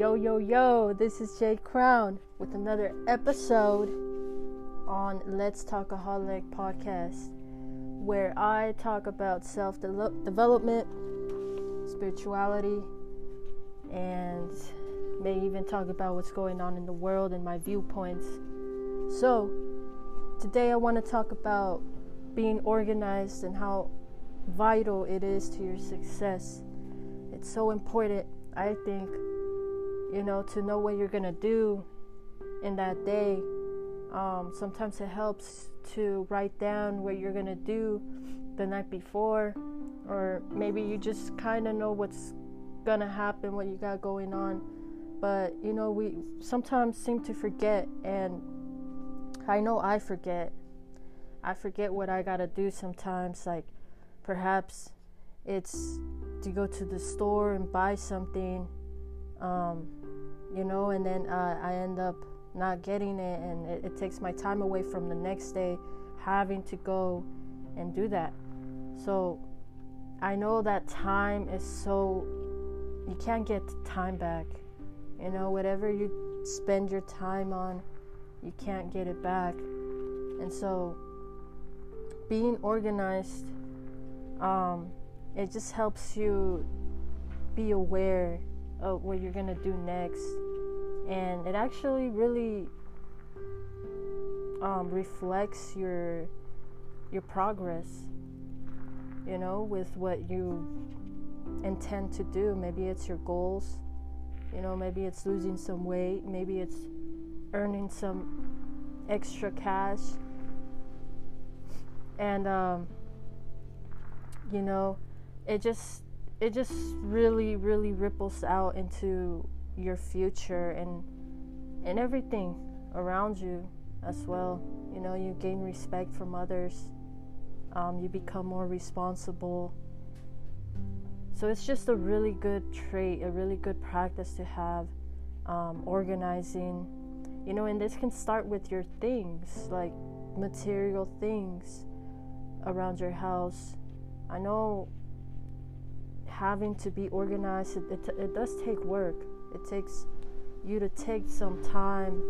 Yo, yo, yo, this is Jay Crown with another episode on Let's Talkaholic podcast, where I talk about self development, spirituality, and may even talk about what's going on in the world and my viewpoints. So, today I want to talk about being organized and how vital it is to your success. It's so important, I think, you know, to know what you're going to do in that day. Um, sometimes it helps to write down what you're going to do the night before, or maybe you just kind of know what's going to happen, what you got going on. But, you know, we sometimes seem to forget, and I know I forget. I forget what I got to do sometimes. Like, perhaps it's to go to the store and buy something, um, you know, and then uh, I end up not getting it, and it, it takes my time away from the next day having to go and do that. So I know that time is so, you can't get time back. You know, whatever you spend your time on, you can't get it back. And so being organized um, it just helps you be aware of what you're gonna do next, and it actually really um, reflects your your progress. You know, with what you intend to do. Maybe it's your goals. You know, maybe it's losing some weight. Maybe it's earning some extra cash. And um, you know it just it just really really ripples out into your future and and everything around you as well. You know you gain respect from others. Um, you become more responsible. So it's just a really good trait a really good practice to have um, organizing. You know and this can start with your things like material things around your house. I know having to be organized, it, it, it does take work. It takes you to take some time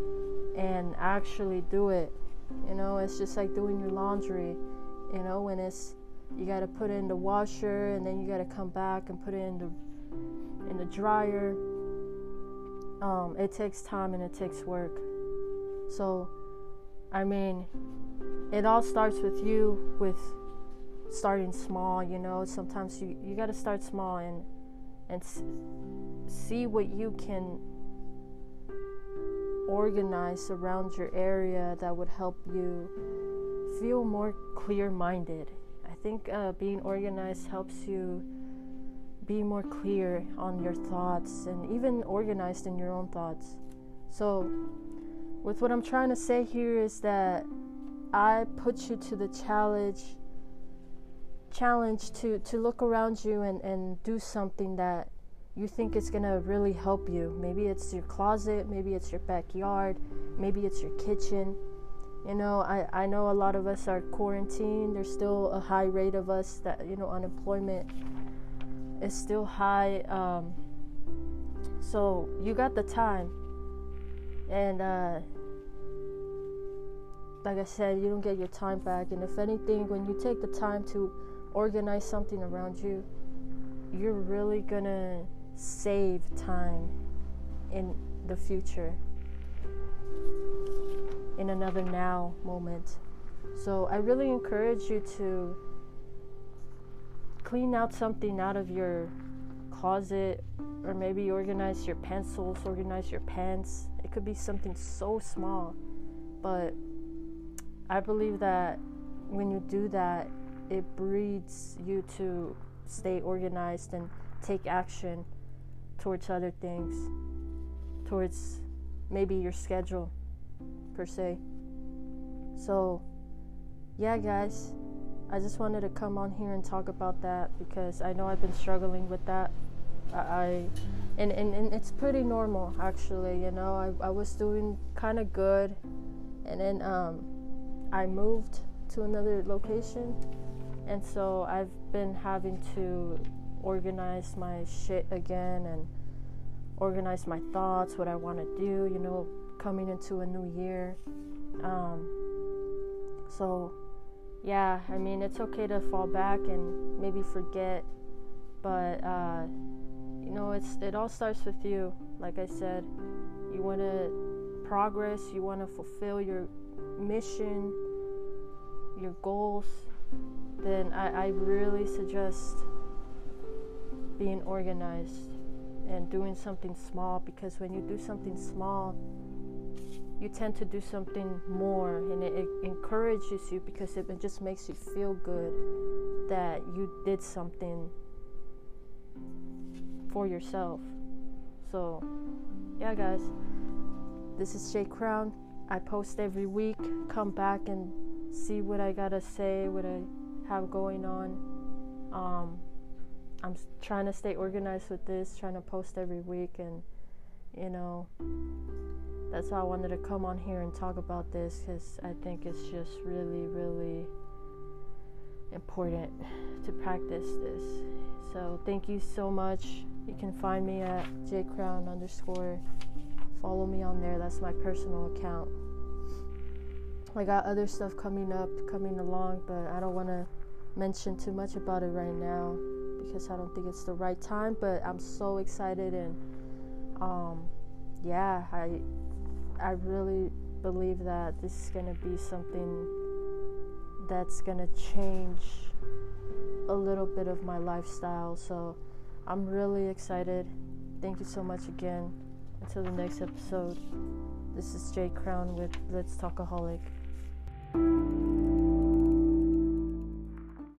and actually do it. You know, it's just like doing your laundry. You know, when it's you got to put it in the washer and then you got to come back and put it in the in the dryer. Um, it takes time and it takes work. So, I mean, it all starts with you with starting small you know? Sometimes you, you got to start small and and see what you can organize around your area that would help you feel more clear minded i think uh, being organized helps you be more clear on your thoughts and even organized in your own thoughts. So with what i'm trying to say here is that i put you to the challenge challenge to to look around you and and do something that you think is going to really help you. Maybe it's your closet maybe it's your backyard maybe it's your kitchen. You know i i know a lot of us are quarantined. There's still a high rate of us that you know unemployment is still high um, so you got the time. And uh, like i said you don't get your time back. And if anything when you take the time to organize something around you, you're really gonna save time in the future, in another now moment. So I really encourage you to clean out something out of your closet or maybe organize your pencils, organize your pens. It could be something so small, but I believe that when you do that, it breeds you to stay organized and take action towards other things, towards maybe your schedule per se. So, yeah, guys, I just wanted to come on here and talk about that because I know I've been struggling with that. I, and, and, and it's pretty normal actually, you know. I, I was doing kind of good, and then um, I moved to another location and so I've been having to organize my shit again and organize my thoughts, what I want to do, you know, coming into a new year. Um, so, yeah, I mean, it's okay to fall back and maybe forget, but uh, you know, it's it all starts with you. Like I said, you want to progress, you want to fulfill your mission, your goals. Then I, I really suggest being organized and doing something small because when you do something small, you tend to do something more and it, it encourages you because it, it just makes you feel good that you did something for yourself. So, yeah, guys, this is Jay Crown. I post every week. Come back and see what I gotta say, what I have going on. Um, I'm trying to stay organized with this, trying to post every week, and you know, that's why I wanted to come on here and talk about this because I think it's just really, really important to practice this. So, thank you so much. You can find me at jcrown underscore. Follow me on there. That's my personal account. I got other stuff coming up, coming along, but I don't want to mention too much about it right now because I don't think it's the right time. But I'm so excited and um, yeah, I I really believe that this is gonna be something that's gonna change a little bit of my lifestyle. So I'm really excited. Thank you so much again. Until the next episode, this is Jay Crown with Let's Talkaholic.